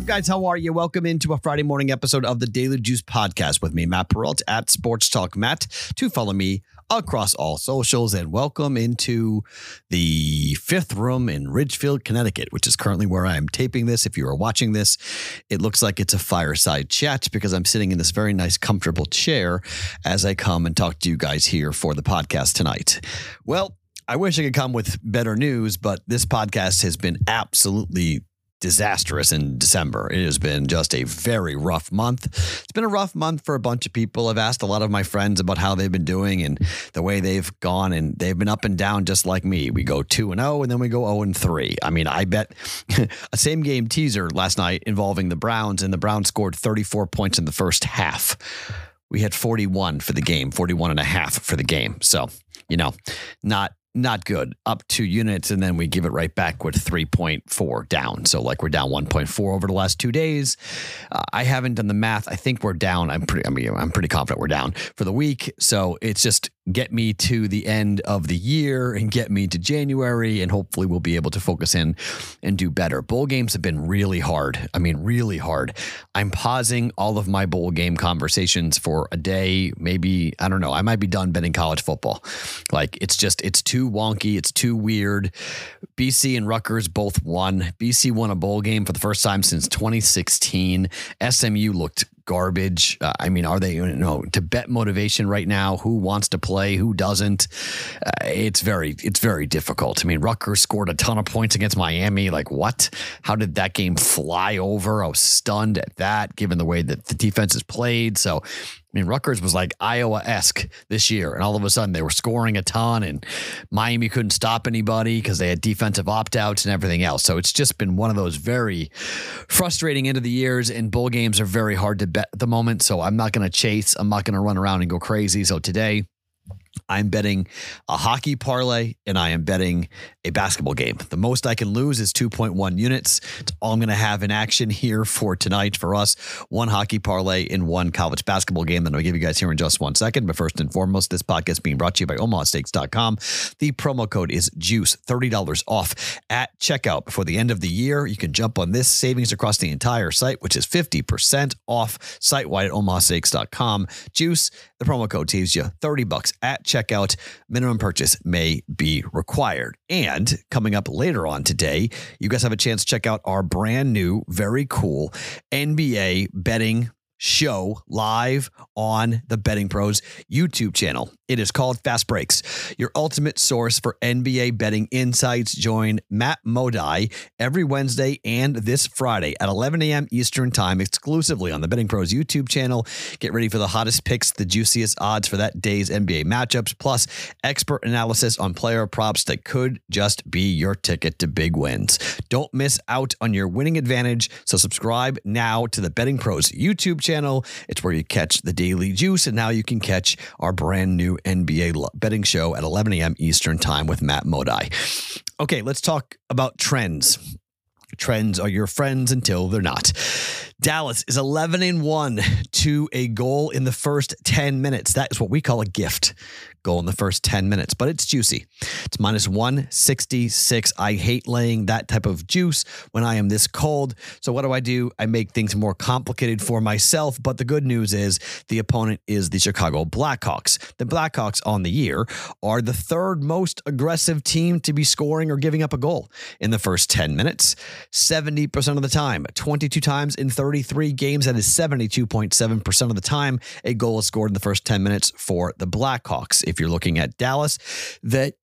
up, guys? How are you? Welcome into a Friday morning episode of the Daily Juice Podcast with me, Matt Perrault at Sports Talk Matt. To follow me across all socials and welcome into the fifth room in Ridgefield, Connecticut, which is currently where I am taping this. If you are watching this, it looks like it's a fireside chat because I'm sitting in this very nice, comfortable chair as I come and talk to you guys here for the podcast tonight. Well, I wish I could come with better news, but this podcast has been absolutely disastrous in December. It has been just a very rough month. It's been a rough month for a bunch of people. I've asked a lot of my friends about how they've been doing and the way they've gone, and they've been up and down just like me. We go 2 and 0, and then we go 0 and 3. I mean, I bet a same game teaser last night involving the Browns, and the Browns scored 34 points in the first half. We had 41 for the game, 41 and a half for the game. So, you know, not not good. Up two units, and then we give it right back with 3.4 down. So, like, we're down 1.4 over the last two days. Uh, I haven't done the math. I think we're down. I'm pretty, I mean, I'm pretty confident we're down for the week. So, it's just get me to the end of the year and get me to January, and hopefully we'll be able to focus in and do better. Bowl games have been really hard. I mean, really hard. I'm pausing all of my bowl game conversations for a day, maybe, I don't know. I might be done betting college football. Like, it's just, it's too wonky. It's too weird. BC and Rutgers both won. BC won a bowl game for the first time since 2016. SMU looked garbage. Uh, I mean, are they, you know, to bet motivation right now? Who wants to play? Who doesn't? Uh, it's very, it's very difficult. I mean, Rutgers scored a ton of points against Miami. Like, what? How did that game fly over? I was stunned at that, given the way that the defense is played. So, I mean, Rutgers was like Iowa esque this year, and all of a sudden they were scoring a ton, and Miami couldn't stop anybody because they had defensive opt outs and everything else. So it's just been one of those very frustrating end of the years, and bowl games are very hard to bet at the moment. So I'm not going to chase, I'm not going to run around and go crazy. So today, I'm betting a hockey parlay and I am betting a basketball game. The most I can lose is 2.1 units. It's all I'm going to have in action here for tonight for us. One hockey parlay in one college basketball game that I'll give you guys here in just one second. But first and foremost, this podcast being brought to you by OmahaSteaks.com. The promo code is JUICE, $30 off at checkout before the end of the year. You can jump on this savings across the entire site, which is 50% off site wide at OmahaSteaks.com. Juice, the promo code saves you 30 bucks at checkout. Minimum purchase may be required. And coming up later on today, you guys have a chance to check out our brand new, very cool NBA betting show live on the Betting Pros YouTube channel. It is called Fast Breaks, your ultimate source for NBA betting insights. Join Matt Moody every Wednesday and this Friday at 11 a.m. Eastern Time exclusively on the Betting Pros YouTube channel. Get ready for the hottest picks, the juiciest odds for that day's NBA matchups, plus expert analysis on player props that could just be your ticket to big wins. Don't miss out on your winning advantage. So subscribe now to the Betting Pros YouTube channel. It's where you catch the daily juice, and now you can catch our brand new NBA betting show at 11 a.m. Eastern Time with Matt Moody. Okay, let's talk about trends. Trends are your friends until they're not. Dallas is 11 and 1 to a goal in the first 10 minutes. That is what we call a gift goal in the first 10 minutes, but it's juicy. It's minus 166. I hate laying that type of juice when I am this cold. So, what do I do? I make things more complicated for myself. But the good news is the opponent is the Chicago Blackhawks. The Blackhawks on the year are the third most aggressive team to be scoring or giving up a goal in the first 10 minutes. 70% of the time, 22 times in 33 games. That is 72.7% of the time a goal is scored in the first 10 minutes for the Blackhawks. If you're looking at Dallas, that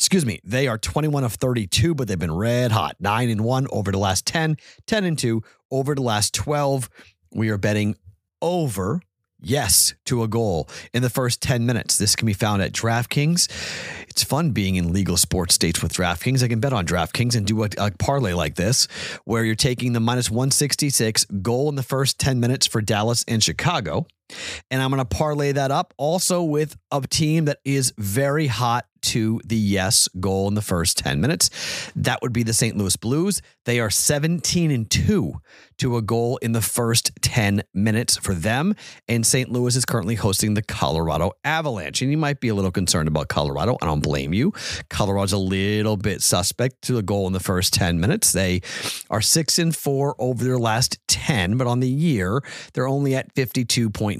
excuse me, they are 21 of 32, but they've been red hot. 9 and 1 over the last 10, 10 and 2 over the last 12. We are betting over yes to a goal in the first 10 minutes. This can be found at DraftKings. It's fun being in legal sports states with DraftKings. I can bet on DraftKings and do a, a, parlay like this where you're taking the minus 166 goal in the first 10 minutes for Dallas and Chicago. And I'm going to parlay that up also with a team that is very hot to the yes goal in the first 10 minutes. That would be the St. Louis Blues. They are 17 and 2 to a goal in the first 10 minutes for them. And St. Louis is currently hosting the Colorado Avalanche. And you might be a little concerned about Colorado. I don't blame you. Colorado's a little bit suspect to a goal in the first 10 minutes. They are 6 and 4 over their last 10, but on the year, they're only at 52.9%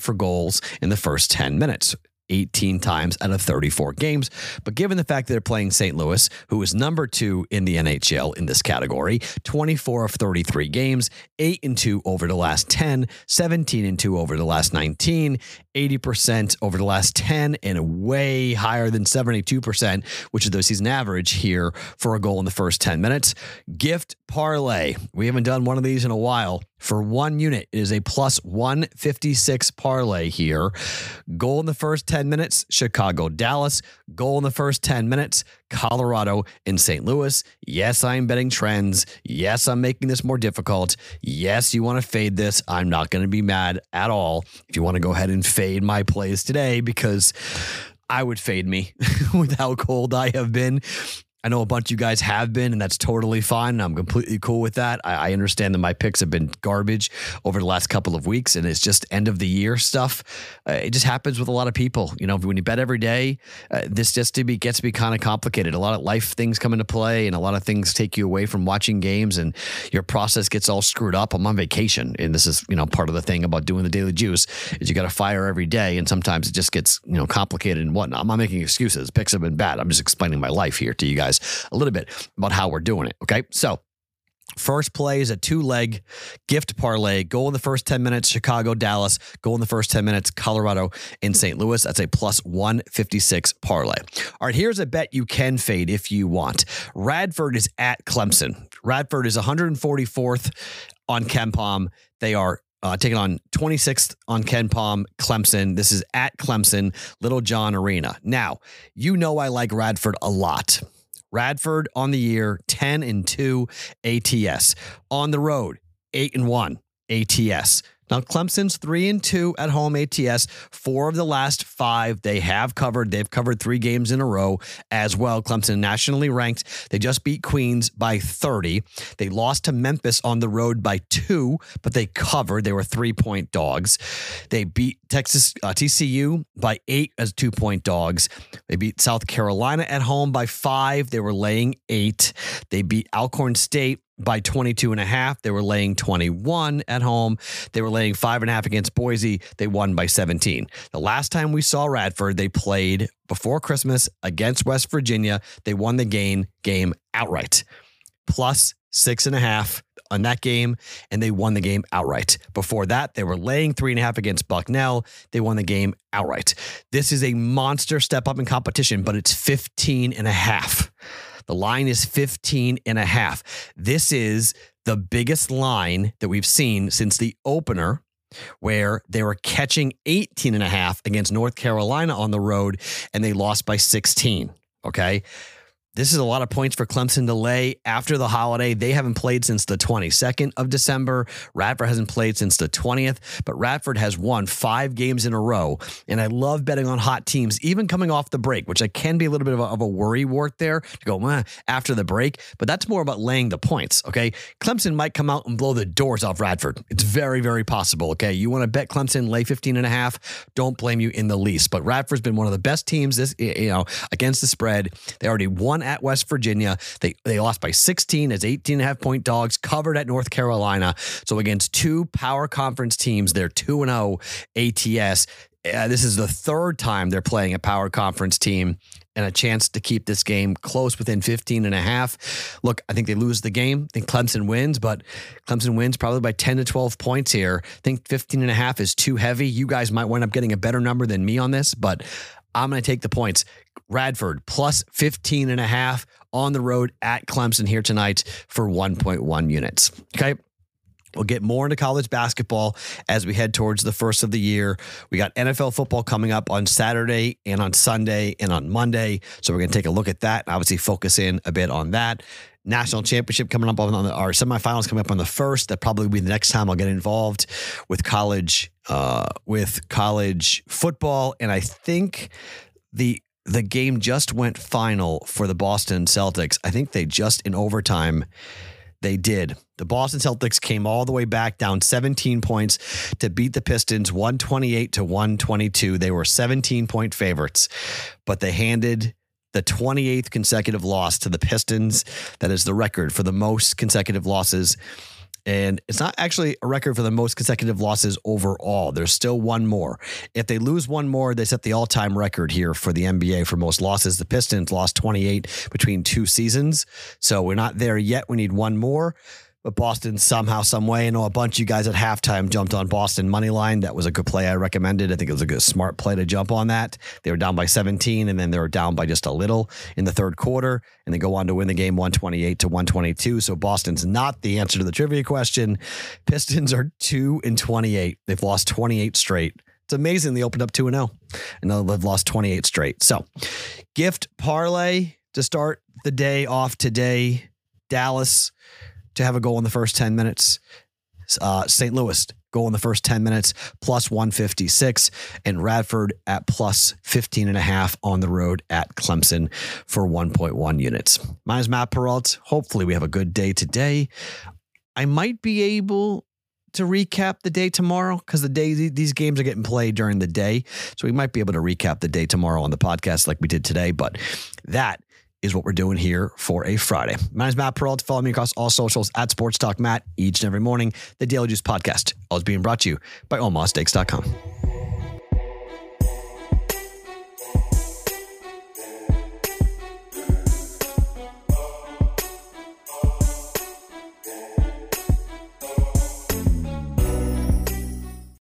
for goals in the first 10 minutes. 18 times out of 34 games. But given the fact that they're playing St. Louis, who is number two in the NHL in this category, 24 of 33 games, 8 and 2 over the last 10, 17 and 2 over the last 19, 80% over the last 10, and way higher than 72%, which is the season average here for a goal in the first 10 minutes. Gift parlay. We haven't done one of these in a while. For one unit, it is a plus 156 parlay here. Goal in the first 10 minutes, Chicago, Dallas. Goal in the first 10 minutes, Colorado and St. Louis. Yes, I'm betting trends. Yes, I'm making this more difficult. Yes, you want to fade this. I'm not going to be mad at all if you want to go ahead and fade my plays today because I would fade me with how cold I have been. I know a bunch of you guys have been, and that's totally fine. I'm completely cool with that. I, I, understand that my picks have been garbage over the last couple of weeks, and it's just end of the year stuff. Uh, it just happens with a lot of people. You know, when you bet every day, uh, this just to be gets to be kind of complicated. A lot of life things come into play, and a lot of things take you away from watching games, and your process gets all screwed up. I'm on vacation, and this is you know part of the thing about doing the daily juice is you got to fire every day, and sometimes it just gets you know complicated and whatnot. I'm not making excuses. Picks have been bad. I'm just explaining my life here to you guys guys a little bit about how we're doing it. Okay. So, First play is a two leg gift parlay. Go in the first 10 minutes, Chicago, Dallas. Go in the first 10 minutes, Colorado in St. Louis. That's a plus 156 parlay. All right, here's a bet you can fade if you want. Radford is at Clemson. Radford is 144th on KenPom. They are uh, taking on 26th on KenPom, Clemson. This is at Clemson, Littlejohn Arena. Now, you know I like Radford a lot. Radford on the year, 10 and 2 ATS. On the road, 8 and 1 ATS. Now, Clemson's three and two at home ATS. Four of the last five they have covered. They've covered three games in a row as well. Clemson nationally ranked. They just beat Queens by 30. They lost to Memphis on the road by two, but they covered. They were three point dogs. They beat Texas uh, TCU by eight as two point dogs. They beat South Carolina at home by five. They were laying eight. They beat Alcorn State by 22 and a half. They were laying 21 at home. They were laying five and a half against Boise. They won by 17. The last time we saw Radford, they played before Christmas against West Virginia. They won the game game outright. Plus six and a half on that game, and they won the game outright. Before that, they were laying three and a half against Bucknell. They won the game outright. This is a monster step up in competition, but it's 15 and a half. The line is 15 and a half. This is the biggest line that we've seen since the opener where they were catching 18 and a half against North Carolina on the road and they lost by 16. Okay. This is a lot of points for Clemson to lay after the holiday. They haven't played since the 22nd of December. Radford hasn't played since the 20th, but Radford has won five games in a row. And I love betting on hot teams, even coming off the break, which I can be a little bit of a, of a worry wart there to go after the break. But that's more about laying the points. Okay. Clemson might come out and blow the doors off Radford. It's very, very possible. Okay. You want to bet Clemson, lay 15 and a half. Don't blame you in the least. But Radford's been one of the best teams this, you know, against the spread. They already won at West Virginia. They they lost by 16 as 18 and a half point dogs, covered at North Carolina. So against two power conference teams, they're 2 and 0 ATS. Uh, this is the third time they're playing a power conference team and a chance to keep this game close within 15 and a half. Look, I think they lose the game. I think Clemson wins, but Clemson wins probably by 10 to 12 points here. I think 15 and a half is too heavy. You guys might wind up getting a better number than me on this, but I'm going to take the points. Radford plus 15 and a half on the road at Clemson here tonight for 1.1 units. Okay. We'll get more into college basketball as we head towards the first of the year. We got NFL football coming up on Saturday and on Sunday and on Monday. So we're going to take a look at that and obviously focus in a bit on that. national championship coming up on the, our semifinals coming up on the first. That probably will be the next time I'll get involved with college uh, with college football, and I think the the game just went final for the Boston Celtics. I think they just in overtime they did. The Boston Celtics came all the way back down 17 points to beat the Pistons 128 to 122. They were 17 point favorites, but they handed the 28th consecutive loss to the Pistons. That is the record for the most consecutive losses. And it's not actually a record for the most consecutive losses overall. There's still one more. If they lose one more, they set the all time record here for the NBA for most losses. The Pistons lost 28 between two seasons. So we're not there yet. We need one more. But Boston somehow, some way, I know a bunch of you guys at halftime jumped on Boston money line. That was a good play. I recommended. I think it was a good smart play to jump on that. They were down by 17, and then they were down by just a little in the third quarter, and they go on to win the game 128 to 122. So Boston's not the answer to the trivia question. Pistons are two and 28. They've lost 28 straight. It's amazing they opened up 2 and 0, and now they've lost 28 straight. So, gift parlay to start the day off today. Dallas to have a goal in the first 10 minutes. Uh, St. Louis goal in the first 10 minutes plus 156 and Radford at plus 15 and a half on the road at Clemson for 1.1 units. My name is Matt Perrault. Hopefully we have a good day today. I might be able to recap the day tomorrow because the day these games are getting played during the day. So we might be able to recap the day tomorrow on the podcast like we did today. But that is what we're doing here for a Friday. My name is Matt Perrault. Follow me across all socials at Sports Talk Matt each and every morning. The Daily Juice Podcast, always being brought to you by OmahaSteaks.com.